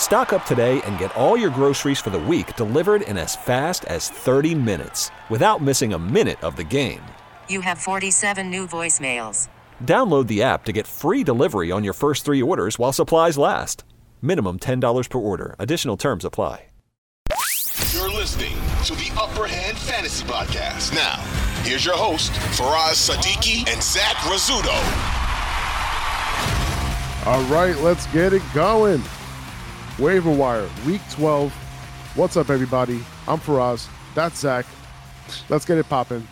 Stock up today and get all your groceries for the week delivered in as fast as 30 minutes without missing a minute of the game. You have 47 new voicemails. Download the app to get free delivery on your first three orders while supplies last. Minimum $10 per order. Additional terms apply. You're listening to the Upper Hand Fantasy Podcast. Now, here's your host, Faraz Sadiki and Zach Rizzuto. All right, let's get it going. Waiver wire, week 12. What's up, everybody? I'm Faraz. That's Zach. Let's get it popping.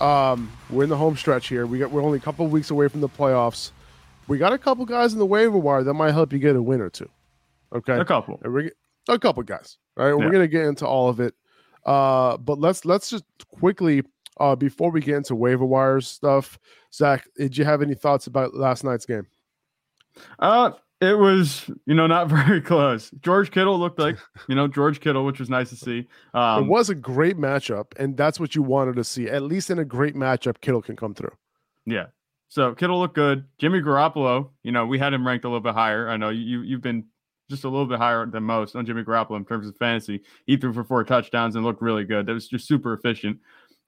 Um, we're in the home stretch here. We got we're only a couple weeks away from the playoffs. We got a couple guys in the waiver wire that might help you get a win or two. Okay, A couple. We're, a couple guys. All right, Yeah. we're gonna get into all of it. Uh, but let's let's just quickly uh before we get into waiver wire stuff. Zach, did you have any thoughts about last night's game? Uh, it was, you know, not very close. George Kittle looked like, you know, George Kittle, which was nice to see. Um, it was a great matchup, and that's what you wanted to see. At least in a great matchup, Kittle can come through. yeah. So Kittle looked good. Jimmy Garoppolo, you know, we had him ranked a little bit higher. I know you you've been just a little bit higher than most on Jimmy Garoppolo in terms of fantasy. He threw for four touchdowns and looked really good. That was just super efficient.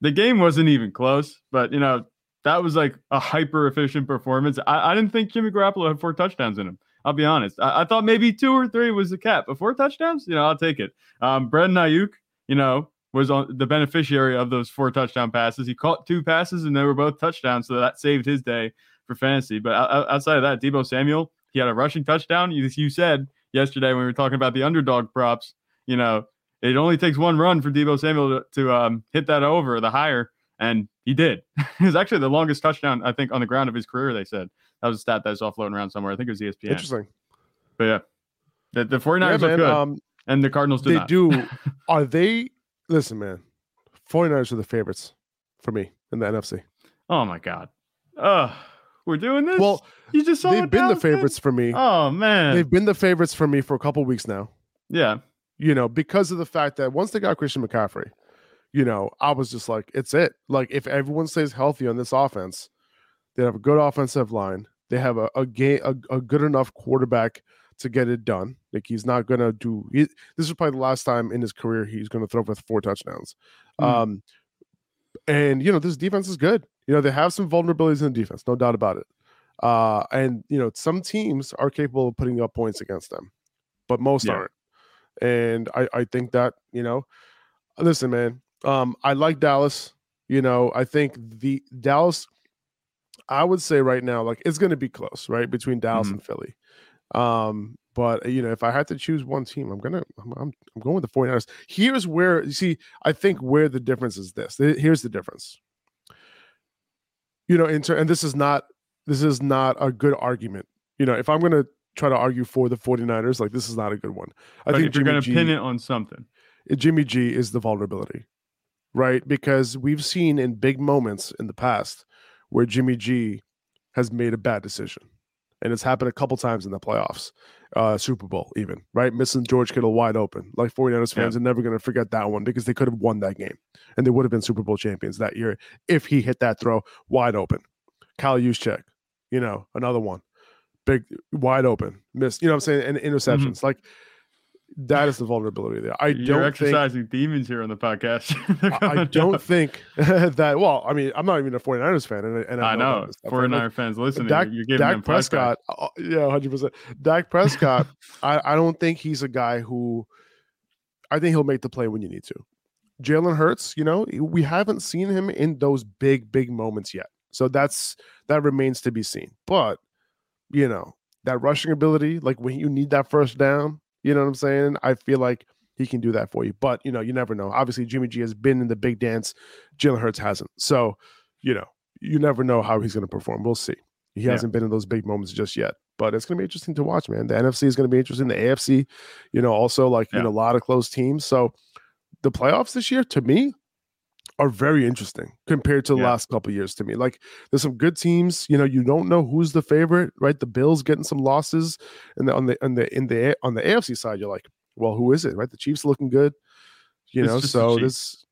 The game wasn't even close, but you know, that was like a hyper efficient performance. I, I didn't think Jimmy Garoppolo had four touchdowns in him. I'll be honest. I, I thought maybe two or three was the cap, but four touchdowns, you know, I'll take it. Um, Brandon Aiyuk, you know, was on the beneficiary of those four touchdown passes. He caught two passes and they were both touchdowns, so that saved his day for fantasy. But outside of that, Deebo Samuel, he had a rushing touchdown. You, you said yesterday when we were talking about the underdog props, you know, it only takes one run for Deebo Samuel to, to um, hit that over the higher, and he did. it was actually the longest touchdown I think on the ground of his career. They said that was a stat that I saw floating around somewhere. I think it was ESPN. Interesting. But yeah, the, the 49ers Yeah, man. good, Um, and the Cardinals do they not. do. Are they? Listen, man. 49ers are the favorites for me in the NFC. Oh my god. Ugh, we're doing this. Well, you just saw They've been the did? favorites for me. Oh man. They've been the favorites for me for a couple weeks now. yeah. You know, because of the fact that once they got Christian McCaffrey, you know, I was just like, it's it. Like, if everyone stays healthy on this offense, they have a good offensive line. They have a a game a, a good enough quarterback to get it done. Like he's not gonna do. He, this is probably the last time in his career he's gonna throw for four touchdowns. Mm. Um, and you know this defense is good. You know they have some vulnerabilities in the defense, no doubt about it. Uh, and you know some teams are capable of putting up points against them, but most Yeah. aren't. And I I think that you know, listen, man. Um, I like Dallas. You know, I think the Dallas. I would say right now, like it's going to be close, right, between Dallas Mhm. and Philly. Um, but you know, if I had to choose one team, I'm gonna I'm, I'm I'm going with the 49ers. Here's where you see, I think where the difference is this. Here's the difference. You know, in ter- and this is not this is not a good argument. You know, if I'm gonna try to argue for the 49ers, like this is not a good one. I But think if you're gonna G, pin it on something. Jimmy G is the vulnerability, right? Because we've seen in big moments in the past where Jimmy G has made a bad decision. And it's happened a couple times in the playoffs, uh, Super Bowl, even, right? Missing George Kittle wide open. Like 49ers fans are never going to forget that one because they could have won that game and they would have been Super Bowl champions that year if he hit that throw wide open. Kyle Juszczyk, you know, another one, big, wide open, missed, you know what I'm saying? And interceptions. Like that is the vulnerability there. I You're don't think exercising demons here on the podcast. I- I don't out. think that. Well, I mean, I'm not even a 49ers fan, and, and I about know. this stuff, right? 49er Like, fans listening. Dak, you're giving Dak them. Prescott, uh, yeah, 100. percent Dak Prescott. I, I don't think he's a guy who. I think he'll make the play when you need to. Jalen Hurts, you know, we haven't seen him in those big, big moments yet. So that's that remains to be seen. But you know, that rushing ability, like when you need that first down, you know what I'm saying? I feel like he can do that for you. But you know, you never know. Obviously, Jimmy G has been in the big dance. Jalen Hurts hasn't. So, you know, you never know how he's going to perform. We'll see. He Yeah. hasn't been in those big moments just yet. But it's going to be interesting to watch, man. The NFC is going to be interesting. The AFC, you know, also like, you Yeah. know, a lot of close teams. So the playoffs this year, to me, are very interesting compared to the Yeah. last couple of years to me. Like there's some good teams, you know, you don't know who's the favorite, right? The Bills getting some losses and the, on the on the in the on the AFC side you're like, well, who is it? Right? The Chiefs looking good. You It's know, so this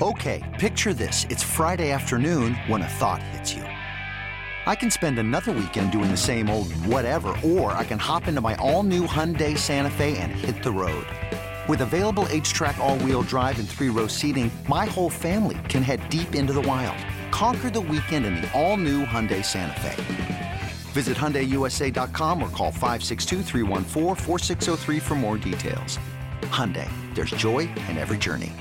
Okay, picture this. It's Friday afternoon when a thought hits you. I can spend another weekend doing the same old whatever, or I can hop into my all new Hyundai Santa Fe and hit the road. With available HTRAC, all wheel drive, and three row seating, my whole family can head deep into the wild. Conquer the weekend in the all new Hyundai Santa Fe. Visit HyundaiUSA.com or call 562-314-4603 for more details. Hyundai, there's joy in every journey.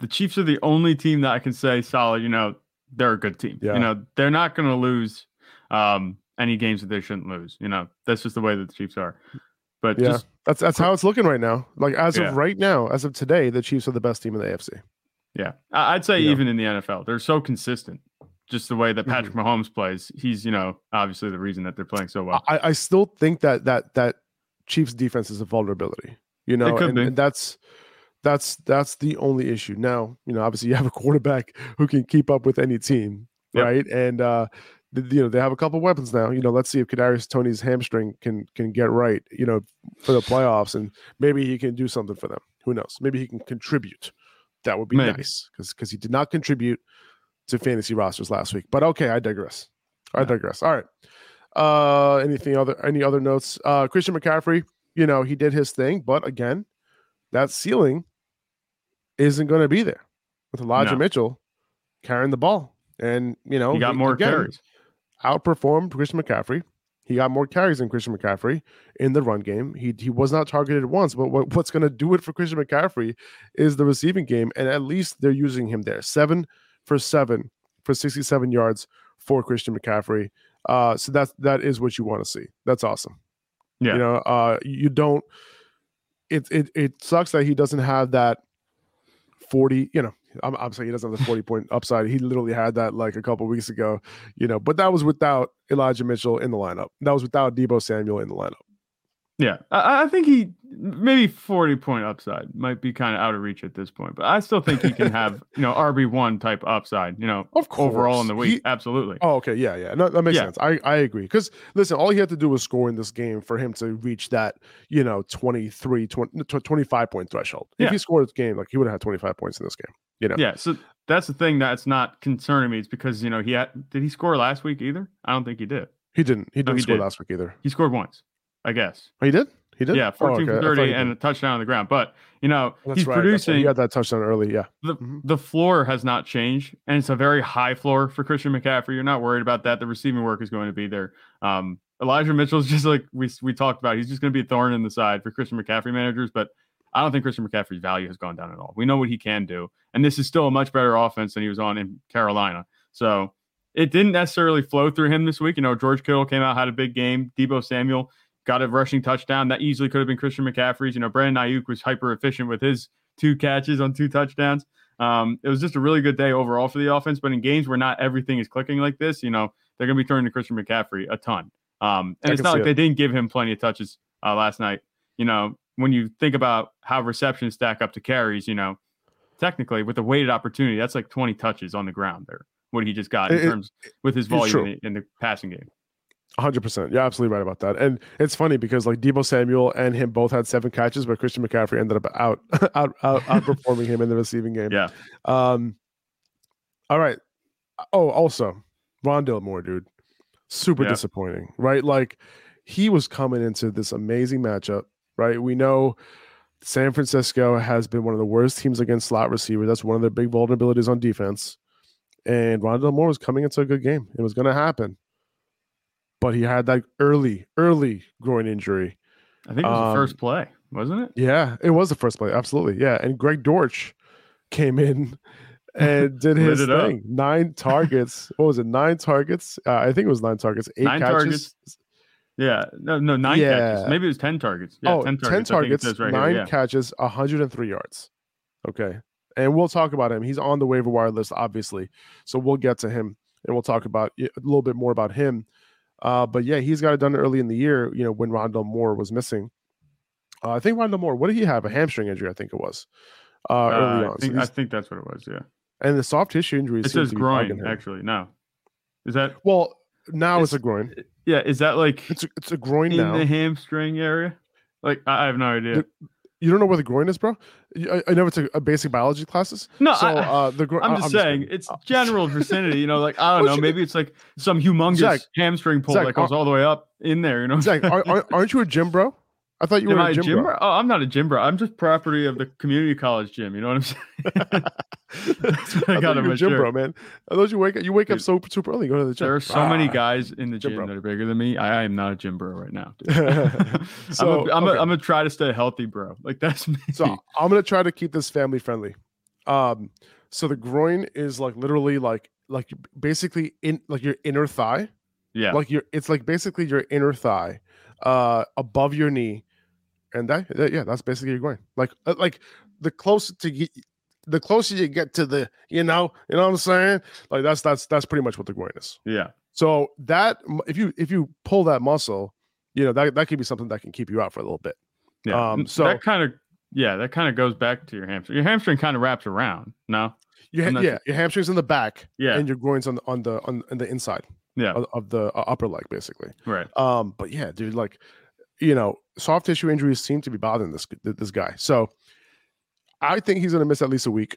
the Chiefs are the only team that I can say solid. You know, they're a good team. Yeah. You know, they're not going to lose um, any games that they shouldn't lose. You know, that's just the way that the Chiefs are. But yeah, just that's that's how it's looking right now. Like as Yeah. of right now, as of today, the Chiefs are the best team in the AFC. yeah, I'd say You know. even in the NFL, they're so consistent. Just the way that Patrick Mm-hmm. Mahomes plays, he's you know obviously the reason that they're playing so well. I, I still think that that that Chiefs defense is a vulnerability. You know, could and, be. and that's that's that's the only issue. Now, you know, obviously you have a quarterback who can keep up with any team, Yep. right? And uh you know they have a couple weapons now. You know, let's see if Kadarius Toney's hamstring can can get right. You know, for the playoffs, and maybe he can do something for them. Who knows? Maybe he can contribute. That would be Maybe. nice because because he did not contribute to fantasy rosters last week. But okay, I digress. I digress. All right. Uh anything other any other notes? Uh Christian McCaffrey, you know, he did his thing, but again, that ceiling isn't going to be there with Elijah No. Mitchell carrying the ball. And, you know, he got more again, carries. Outperformed Christian McCaffrey. He got more carries than Christian McCaffrey in the run game. He he was not targeted once, but what, what's going to do it for Christian McCaffrey is the receiving game, and at least they're using him there. Seven for seven for sixty-seven yards for Christian McCaffrey. Uh, so that's that is what you want to see. That's awesome. Yeah. You know, uh, you don't. It it it sucks that he doesn't have that forty. You know, I'm, I'm saying he doesn't have the 40 point upside. He literally had that like a couple weeks ago, you know, but that was without Elijah Mitchell in the lineup. That was without Deebo Samuel in the lineup. Yeah, I, I think he maybe forty point upside might be kind of out of reach at this point, but I still think he can have you know RB one type upside. You know, Of course. overall in the week, He- absolutely. Oh, okay. Yeah. Yeah. No, that makes Yeah. sense. I, I agree. Because listen, all he had to do was score in this game for him to reach that, you know, 23, 20, 25 point threshold. If Yeah. he scored this game, like he would have had 25 points in this game, you know? Yeah, so that's the thing that's not concerning me. It's because you know he had did he score last week either? I don't think he did. He didn't. He didn't he score did. last week either. He scored once, I guess. Oh, he did? He did? Yeah, Oh, 14 okay. For 30 and a touchdown on the ground. But you know That's he's right, producing. He had that touchdown early. Yeah. the Mhm. the floor has not changed, and it's a very high floor for Christian McCaffrey. You're not worried about that. The receiving work is going to be there. Um, Elijah Mitchell's just like we we talked about. He's just going to be a thorn in the side for Christian McCaffrey managers, but I don't think Christian McCaffrey's value has gone down at all. We know what he can do, and this is still a much better offense than he was on in Carolina. So it didn't necessarily flow through him this week. You know, George Kittle came out, had a big game. Deebo Samuel got a rushing touchdown. That easily could have been Christian McCaffrey's. You know, Brandon Aiyuk was hyper efficient with his two catches on two touchdowns. Um, it was just a really good day overall for the offense. But in games where not everything is clicking like this, you know, they're going to be turning to Christian McCaffrey a ton. Um, and I it's not like it. they didn't give him plenty of touches uh, last night. You know, when you think about how receptions stack up to carries, you know, technically with the weighted opportunity, that's like 20 touches on the ground there. What he just got in It- it- terms with his volume in the, in the passing game. hundred percent. You're absolutely right about that. And it's funny because like Deebo Samuel and him both had seven catches, but Christian McCaffrey ended up out out, out outperforming him in the receiving game. Yeah. Um. All right. Oh, also, Rondale Moore, dude, super Yeah. disappointing, right? Like he was coming into this amazing matchup, right? We know San Francisco has been one of the worst teams against slot receivers. That's one of their big vulnerabilities on defense. And Rondale Moore was coming into a good game. It was going to happen, but he had that early, early groin injury. I think it was Um, the first play, wasn't it? Yeah, it was the first play. Absolutely. Yeah. And Greg Dortch came in and did his it up. thing. Nine targets. what was it? Nine targets. Uh, I think it was nine targets. Eight Nine catches. targets. Yeah, no, no, nine Yeah. catches. Maybe it was ten targets. Yeah, oh, 10 10 targets. I think it targets, right nine here. Yeah. catches, 103 yards. Okay. And we'll talk about him. He's on the waiver wire list, obviously. So we'll get to him and we'll talk about a little bit more about him. Uh, but yeah, he's got it done early in the year, you know, when Rondale Moore was missing. Uh, I think Rondale Moore, what did he have? A hamstring injury, I think it was. Uh, early Uh, on. I So think, I think that's what it was. Yeah, and the soft tissue injury. it says to be bugging groin. Actually, no. Is that Well, now it's, It's- a groin. yeah? Is that like It's a, it's a groin in now. the hamstring area? Like I have no idea. The- You don't know where the groin is, bro? I, I never took a basic biology classes. No, so I- uh, the groin. I'm just saying kidding. it's Uh, general vicinity. You know, like I don't know. Maybe it's like some humongous Zach, hamstring pull Zach, that goes all the way up in there. You know, Zach, are, are, aren't you a gym bro? I thought you Am were I a gym, bro. Oh, I'm not a gym bro. I'm just property of the community college gym. You know what I'm saying? That's what I I got on you my a gym shirt. bro, man. I thought you wake up. You wake up so super early. Go to the gym. There are so many Ah. guys in the Gym gym that are bigger than me. I, I am not a gym bro right now. dude. So, I'm, a, I'm, okay. gonna try to stay healthy, bro. Like that's me. So I'm gonna try to keep this family friendly. Um, so the groin is like literally like like basically in like your inner thigh. yeah, Like your it's like basically your inner thigh, uh, above your knee, and that, that- yeah, that's basically your groin. Like uh, like the closer to get, the closer you get to the you know you know what I'm saying. Like that's that's that's pretty much what the groin is. yeah, So that if you if you pull that muscle, you know that that could be something that can keep you out for a little bit. yeah. Um, so- that kind of yeah, that kind of goes back to your hamstring. Your hamstring kind of wraps around. No, You I'm ha- yeah, your hamstrings in the back, Yeah. and your groins on the on the on, on the inside yeah, of, of the uh, upper leg, basically. right. Um, but yeah, dude, like, you know, soft tissue injuries seem to be bothering this this guy. So I think he's gonna miss at least a week,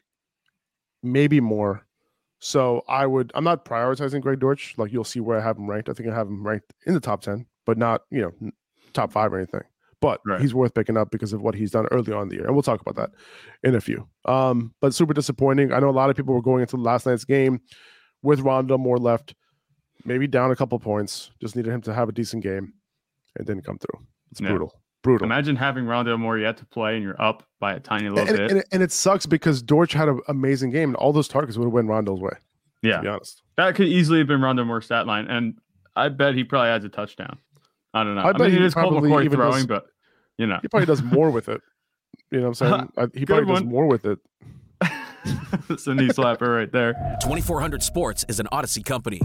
maybe more. So I would. I'm not prioritizing Greg Dortch. Like you'll see where I have him ranked. I think I have him ranked in the top ten, but not you know top five or anything. But Right. he's worth picking up because of what he's done early on in the year, and we'll talk about that in a few. Um, but super disappointing. I know a lot of people were going into last night's game with Rondale Moore left, maybe down a couple points. Just needed him to have a decent game, and didn't come through. It's Yeah. brutal, brutal. Imagine having Rondale Moore yet to play, and you're up by a tiny little and, bit. and, and it sucks because Dortch had an amazing game, and all those targets would have went Rondo's way. yeah, To be honest, that could easily have been Rondale Moore's stat line, and I bet he probably adds a touchdown. I don't know. I I, bet mean, he it is Colt probably McCoy even throwing, does- but you know, he probably does more with it. You know what I'm saying? He Good probably does more with it. it's a knee slapper right there. 2400 Sports is an Audacy company.